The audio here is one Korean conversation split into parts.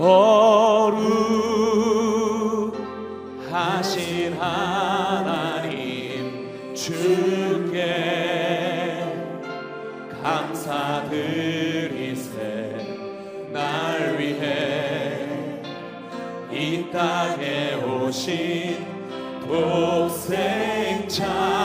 거룩하신 하나님 주께 감사드리세. 날 위해 이 땅에 오신 독생자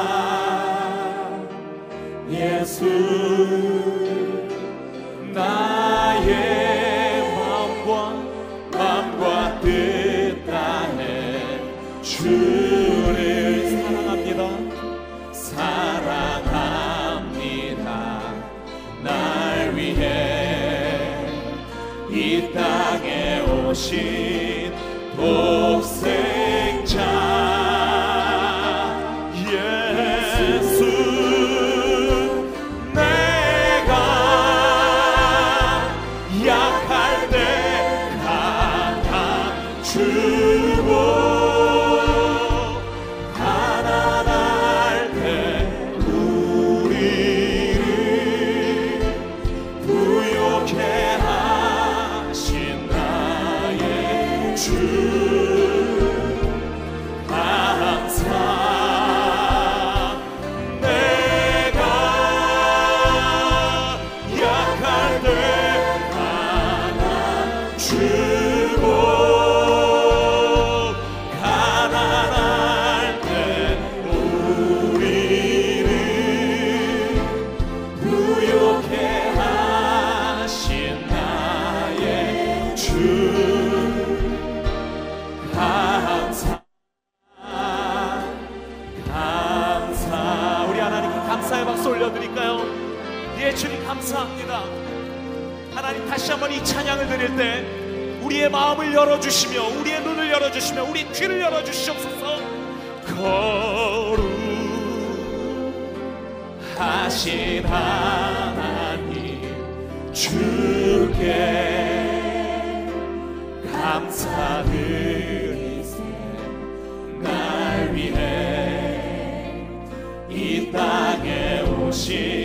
것이 주님 감사합니다. 하나님 다시 한번 이 찬양을 드릴 때 우리의 마음을 열어주시며 우리의 눈을 열어주시며 우리 귀를 열어주시옵소서 거룩하신 하나님 주께 감사드리세 날 위해 이 땅에 오신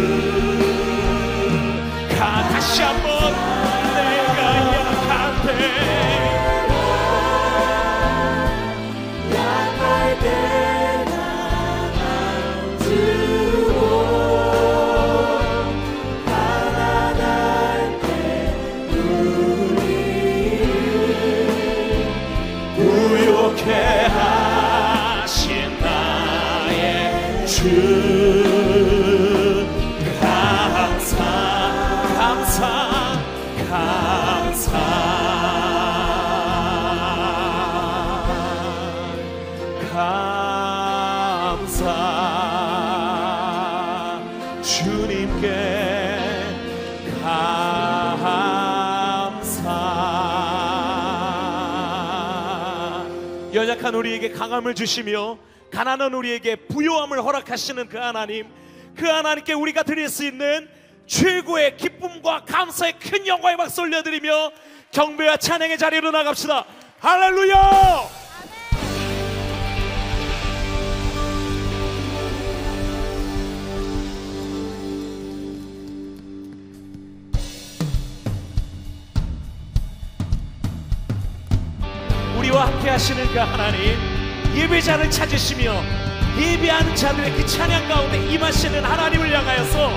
you. 연약한 우리에게 강함을 주시며 가난한 우리에게 부요함을 허락하시는 그 하나님 그 하나님께 우리가 드릴 수 있는 최고의 기쁨과 감사의 큰 영광의 박수 올려드리며 경배와 찬양의 자리로 나갑시다. 할렐루야 함께 하시는 그 하나님? 예배자를 찾으시며 예배하는 자들의 그 찬양 가운데 임하시는 하나님을 향하여서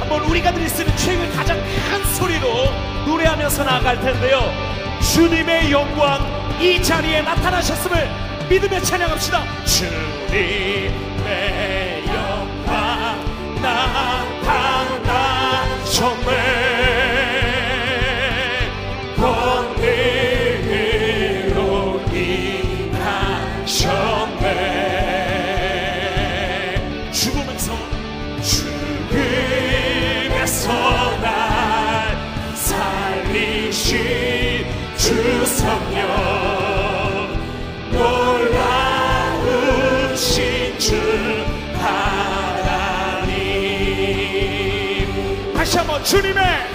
한번 우리가 드릴 수 있는 최고의 가장 큰 소리로 노래하면서 나아갈 텐데요. 주님의 영광 이 자리에 나타나셨음을 믿으며 찬양합시다. 주님의 주님의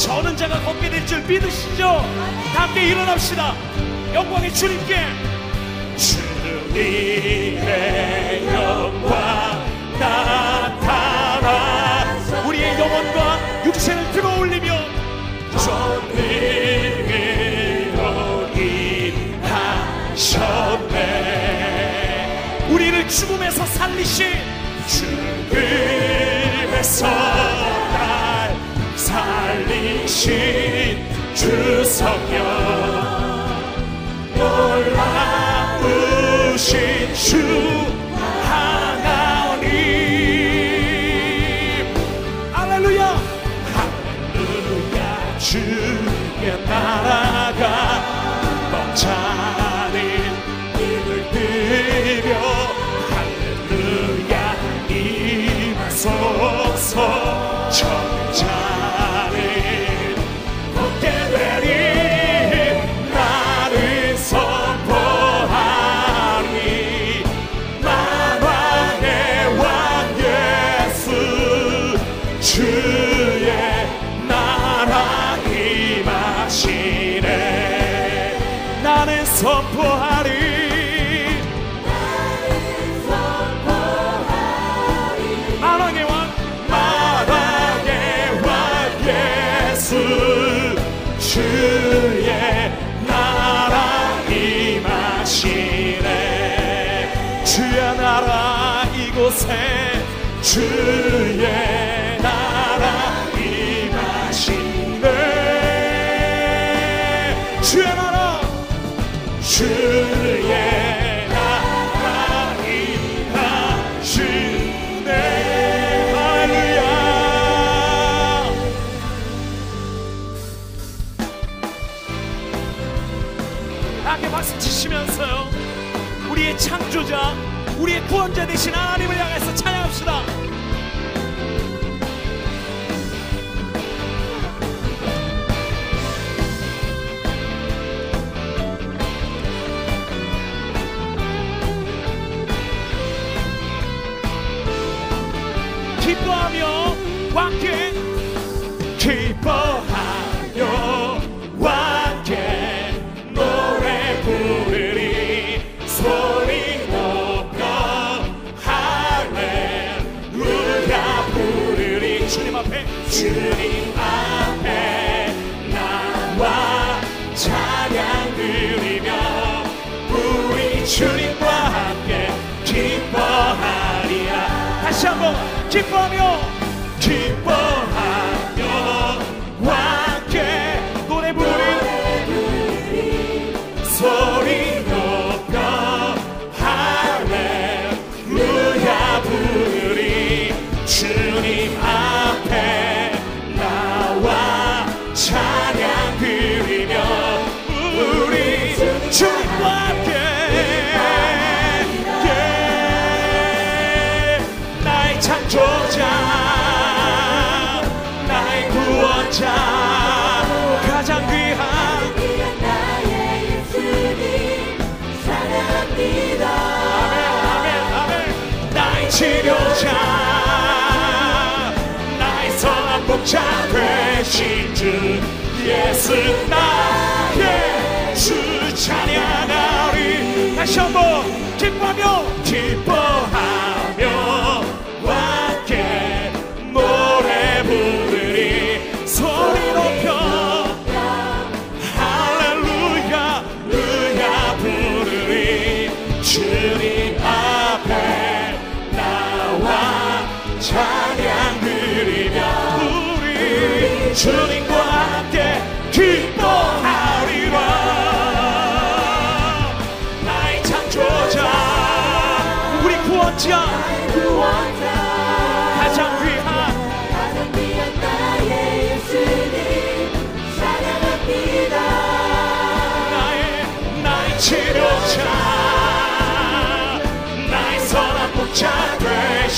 저는 자가 걷게 될 줄 믿으시죠? 다 함께 일어납시다. 영광의 주님께. 주님의 영광 나타나 우리의 영혼과 육체를 들어 올리며 전능으로 우리를 죽음에서 살리신 죽음에서 신 주 성령 주의 나라 임하시네. 주의 나라 이곳에 주의 크게 말씀치시면서요 우리의 창조자, 우리의 구원자 되신 하나님을 향해서 찬양합시다. 기뻐하며 광기 주님 앞에 나와 찬양 드리며 우리 주님과 함께 기뻐하리라. 다시 한번 기뻐하며 기뻐하며 목자 되신 주 예수 나의 주 찬양하리. 다시 한번 기뻐하며 기뻐하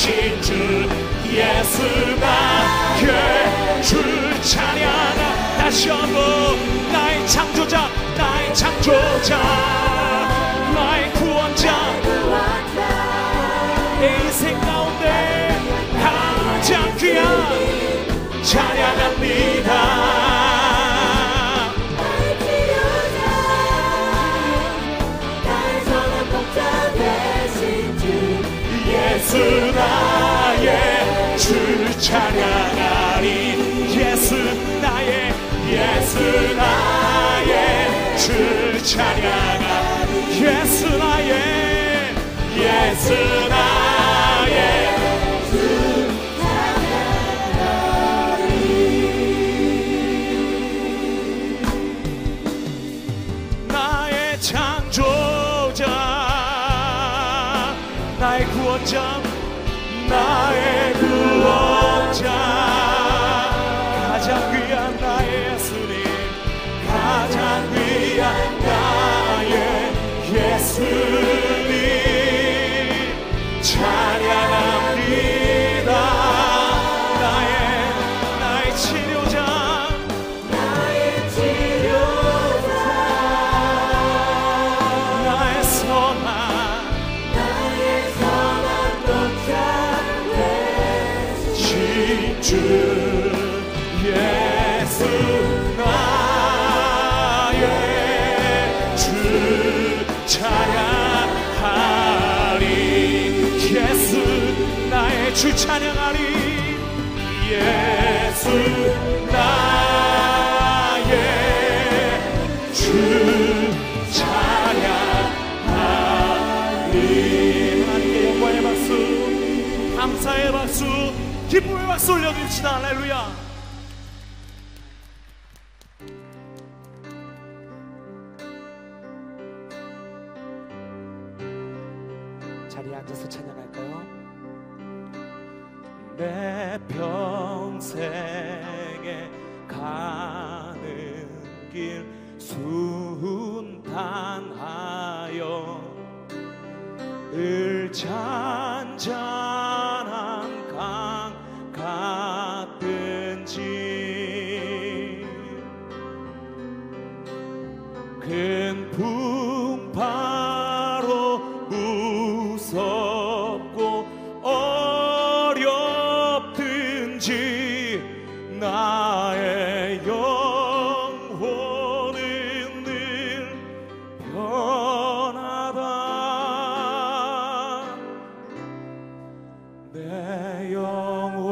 되신 주 예수 나의 주 찬양하 다시 한번 나의 창조자 나의 창조자 나의 구원자. 내 인생 가운데 가장 귀한 찬양합니다 예수 나의 주 찬양하리 예수 나의 예수 나의 주 찬양하리 예수 나의 예수 주 찬양하리. 예수 나의 주 찬양하리. 하나님께 영광의 박수 감사의 박수 기쁨의 박수 올려드립시다. 할렐루야 순탄하여 늘 잔잔 영원